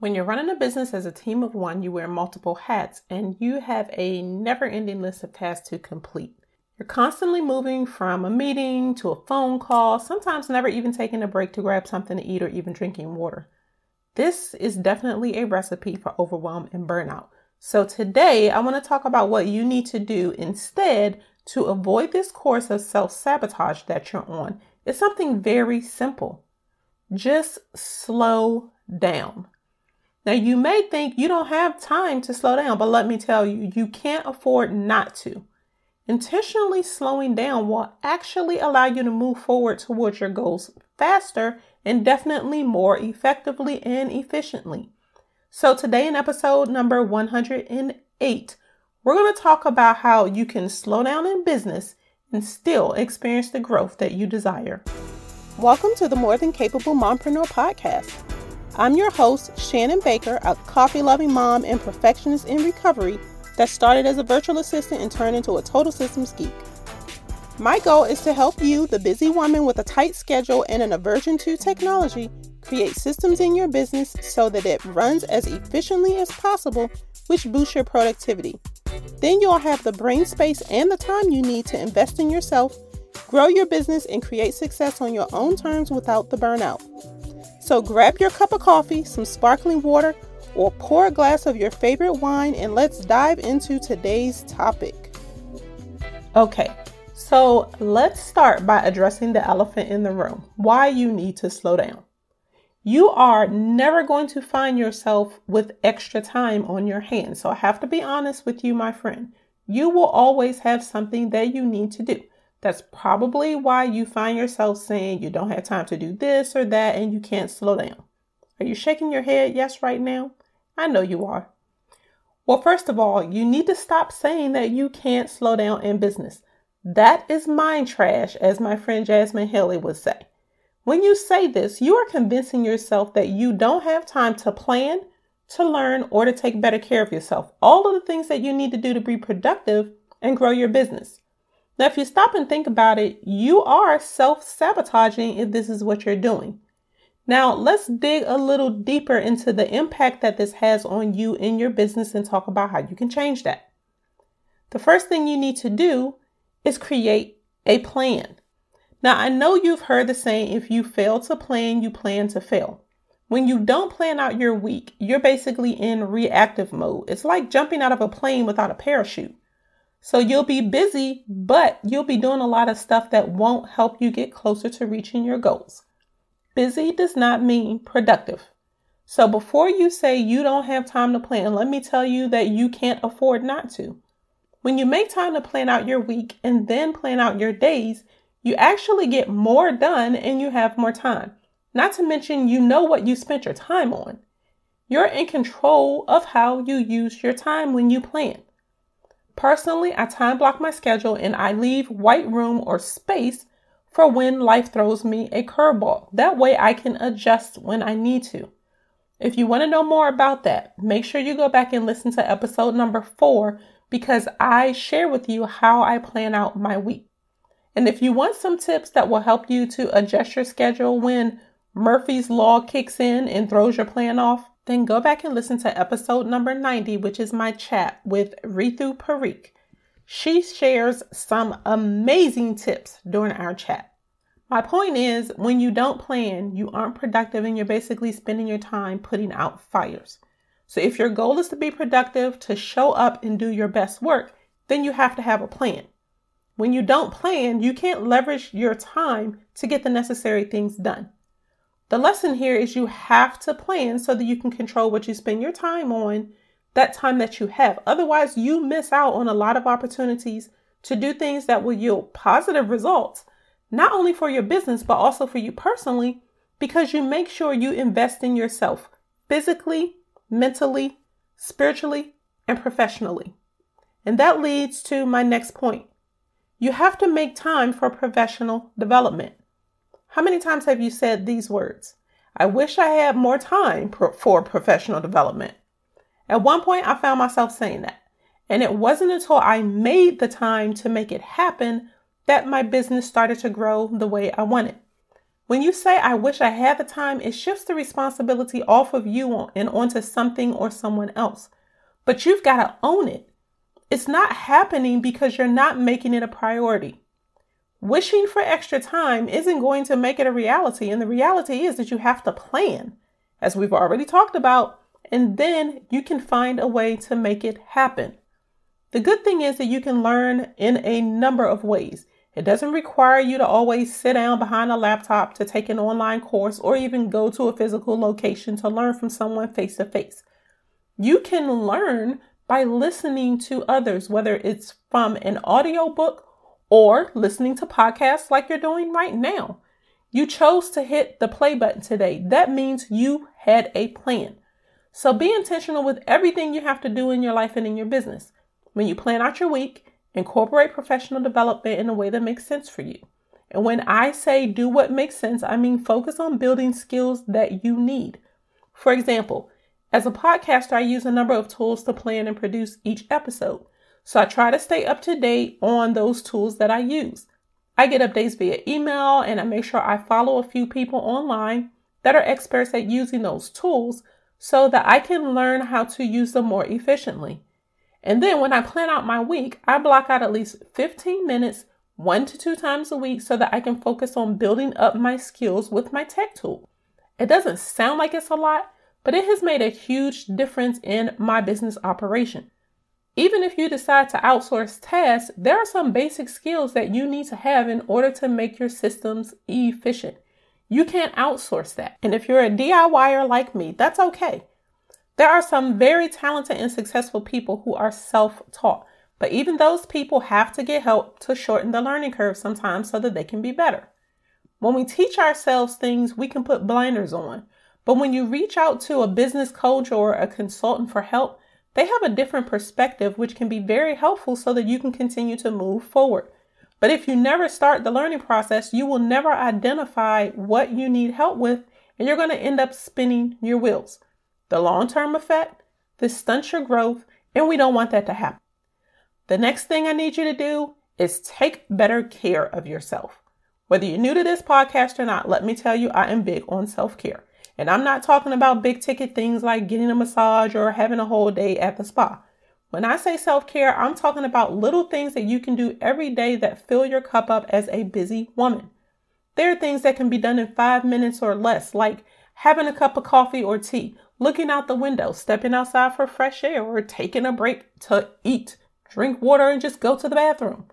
When you're running a business as a team of one, you wear multiple hats and you have a never ending list of tasks to complete. You're constantly moving from a meeting to a phone call, sometimes never even taking a break to grab something to eat or even drinking water. This is definitely a recipe for overwhelm and burnout. So, today I want to talk about what you need to do instead to avoid this course of self sabotage that you're on. It's something very simple. Just slow down. Now, you may think you don't have time to slow down, but let me tell you, you can't afford not to. Intentionally slowing down will actually allow you to move forward towards your goals faster and definitely more effectively and efficiently. So, today in episode number 108, we're going to talk about how you can slow down in business and still experience the growth that you desire. Welcome to the More Than Capable Mompreneur podcast. I'm your host, Shannon Baker, a coffee loving mom and perfectionist in recovery that started as a virtual assistant and turned into a total systems geek. My goal is to help you, the busy woman with a tight schedule and an aversion to technology, create systems in your business so that it runs as efficiently as possible, which boosts your productivity. Then you'll have the brain space and the time you need to invest in yourself, grow your business, and create success on your own terms without the burnout. So grab your cup of coffee, some sparkling water, or pour a glass of your favorite wine and let's dive into today's topic. Okay, so let's start by addressing the elephant in the room why you need to slow down. You are never going to find yourself with extra time on your hands. So I have to be honest with you, my friend. You will always have something that you need to do. That's probably why you find yourself saying you don't have time to do this or that and you can't slow down. Are you shaking your head yes right now? I know you are. Well, first of all, you need to stop saying that you can't slow down in business. That is mind trash, as my friend Jasmine Haley would say. When you say this, you are convincing yourself that you don't have time to plan, to learn, or to take better care of yourself. All of the things that you need to do to be productive and grow your business. Now, if you stop and think about it, you are self sabotaging if this is what you're doing. Now, let's dig a little deeper into the impact that this has on you in your business and talk about how you can change that. The first thing you need to do is create a plan. Now, I know you've heard the saying if you fail to plan, you plan to fail. When you don't plan out your week, you're basically in reactive mode. It's like jumping out of a plane without a parachute. So you'll be busy, but you'll be doing a lot of stuff that won't help you get closer to reaching your goals. Busy does not mean productive. So before you say you don't have time to plan, let me tell you that you can't afford not to. When you make time to plan out your week and then plan out your days, you actually get more done and you have more time. Not to mention, you know what you spent your time on. You're in control of how you use your time when you plan. Personally, I time block my schedule and I leave white room or space for when life throws me a curveball. That way I can adjust when I need to. If you want to know more about that, make sure you go back and listen to episode number four because I share with you how I plan out my week. And if you want some tips that will help you to adjust your schedule when Murphy's Law kicks in and throws your plan off, then go back and listen to episode number 90, which is my chat with Mridu Parikh. She shares some amazing tips during our chat. My point is, when you don't plan, you aren't productive and you're basically spending your time putting out fires. So, if your goal is to be productive, to show up and do your best work, then you have to have a plan. When you don't plan, you can't leverage your time to get the necessary things done. The lesson here is you have to plan so that you can control what you spend your time on, that time that you have. Otherwise, you miss out on a lot of opportunities to do things that will yield positive results, not only for your business, but also for you personally, because you make sure you invest in yourself physically, mentally, spiritually, and professionally. And that leads to my next point. You have to make time for professional development. How many times have you said these words? I wish I had more time for professional development. At one point, I found myself saying that. And it wasn't until I made the time to make it happen that my business started to grow the way I wanted. When you say, I wish I had the time, it shifts the responsibility off of you and onto something or someone else. But you've got to own it. It's not happening because you're not making it a priority. Wishing for extra time isn't going to make it a reality. And the reality is that you have to plan, as we've already talked about, and then you can find a way to make it happen. The good thing is that you can learn in a number of ways. It doesn't require you to always sit down behind a laptop to take an online course or even go to a physical location to learn from someone face to face. You can learn by listening to others, whether it's from an audiobook or listening to podcasts like you're doing right now. You chose to hit the play button today. That means you had a plan. So be intentional with everything you have to do in your life and in your business. When you plan out your week, incorporate professional development in a way that makes sense for you. And when I say do what makes sense, I mean focus on building skills that you need. For example, as a podcaster, I use a number of tools to plan and produce each episode. So I try to stay up to date on those tools that I use. I get updates via email and I make sure I follow a few people online that are experts at using those tools so that I can learn how to use them more efficiently. And then when I plan out my week, I block out at least 15 minutes one to two times a week so that I can focus on building up my skills with my tech tool. It doesn't sound like it's a lot, but it has made a huge difference in my business operation. Even if you decide to outsource tasks, there are some basic skills that you need to have in order to make your systems efficient. You can't outsource that. And if you're a DIYer like me, that's okay. There are some very talented and successful people who are self taught, but even those people have to get help to shorten the learning curve sometimes so that they can be better. When we teach ourselves things, we can put blinders on. But when you reach out to a business coach or a consultant for help, they have a different perspective, which can be very helpful so that you can continue to move forward. But if you never start the learning process, you will never identify what you need help with, and you're going to end up spinning your wheels the long term effect, this stunts your growth, and we don't want that to happen. The next thing I need you to do is take better care of yourself. Whether you're new to this podcast or not, let me tell you, I am big on self care. And I'm not talking about big ticket things like getting a massage or having a whole day at the spa. When I say self care, I'm talking about little things that you can do every day that fill your cup up as a busy woman. There are things that can be done in five minutes or less, like having a cup of coffee or tea, looking out the window, stepping outside for fresh air, or taking a break to eat, drink water, and just go to the bathroom.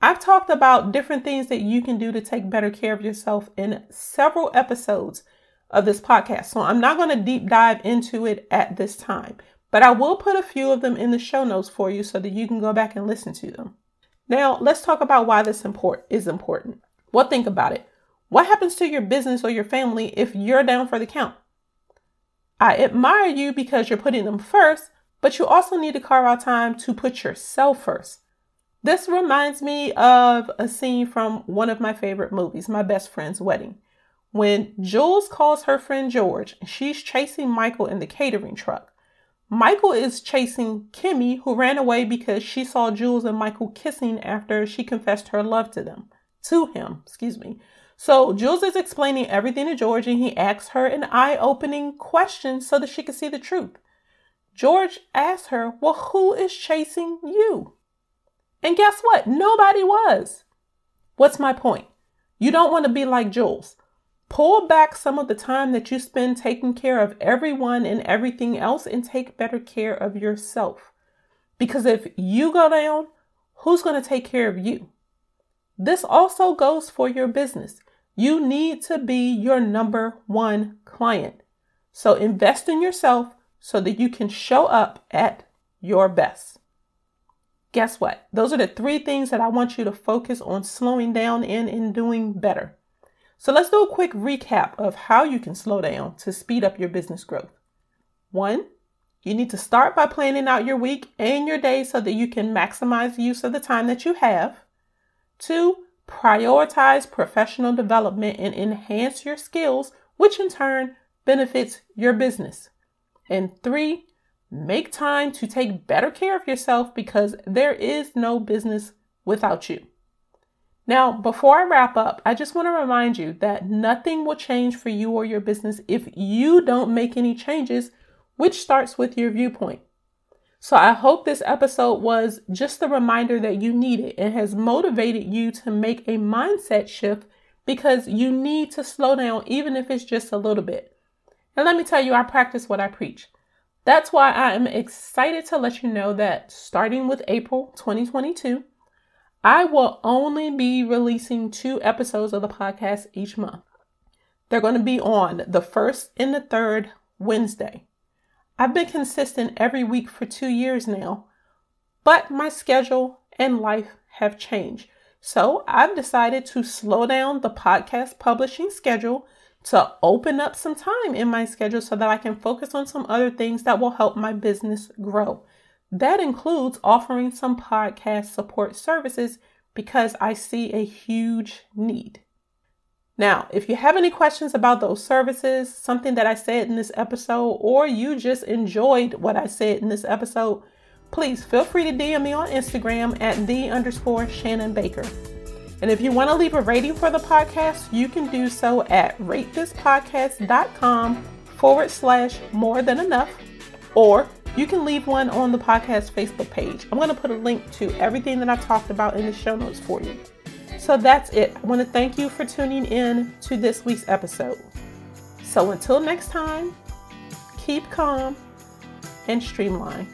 I've talked about different things that you can do to take better care of yourself in several episodes of this podcast. So I'm not going to deep dive into it at this time, but I will put a few of them in the show notes for you so that you can go back and listen to them. Now, let's talk about why this import is important. Well, think about it. What happens to your business or your family if you're down for the count? I admire you because you're putting them first, but you also need to carve out time to put yourself first. This reminds me of a scene from one of my favorite movies, My Best Friend's Wedding. When Jules calls her friend George, she's chasing Michael in the catering truck. Michael is chasing Kimmy, who ran away because she saw Jules and Michael kissing after she confessed her love to them. To him, excuse me. So Jules is explaining everything to George and he asks her an eye opening question so that she can see the truth. George asks her, Well, who is chasing you? And guess what? Nobody was. What's my point? You don't want to be like Jules. Pull back some of the time that you spend taking care of everyone and everything else and take better care of yourself. Because if you go down, who's going to take care of you? This also goes for your business. You need to be your number one client. So invest in yourself so that you can show up at your best. Guess what? Those are the three things that I want you to focus on slowing down in and doing better. So let's do a quick recap of how you can slow down to speed up your business growth. One, you need to start by planning out your week and your day so that you can maximize the use of the time that you have. Two, prioritize professional development and enhance your skills, which in turn benefits your business. And three, make time to take better care of yourself because there is no business without you. Now, before I wrap up, I just want to remind you that nothing will change for you or your business if you don't make any changes, which starts with your viewpoint. So I hope this episode was just the reminder that you needed and has motivated you to make a mindset shift because you need to slow down, even if it's just a little bit. And let me tell you, I practice what I preach. That's why I am excited to let you know that starting with April 2022, I will only be releasing two episodes of the podcast each month. They're going to be on the first and the third Wednesday. I've been consistent every week for two years now, but my schedule and life have changed. So I've decided to slow down the podcast publishing schedule to open up some time in my schedule so that I can focus on some other things that will help my business grow. That includes offering some podcast support services because I see a huge need. Now, if you have any questions about those services, something that I said in this episode, or you just enjoyed what I said in this episode, please feel free to DM me on Instagram at the underscore Shannon Baker. And if you want to leave a rating for the podcast, you can do so at ratethispodcast.com forward slash more than enough, or you can leave one on the podcast Facebook page. I'm going to put a link to everything that I've talked about in the show notes for you. So that's it. I want to thank you for tuning in to this week's episode. So until next time, keep calm and streamline.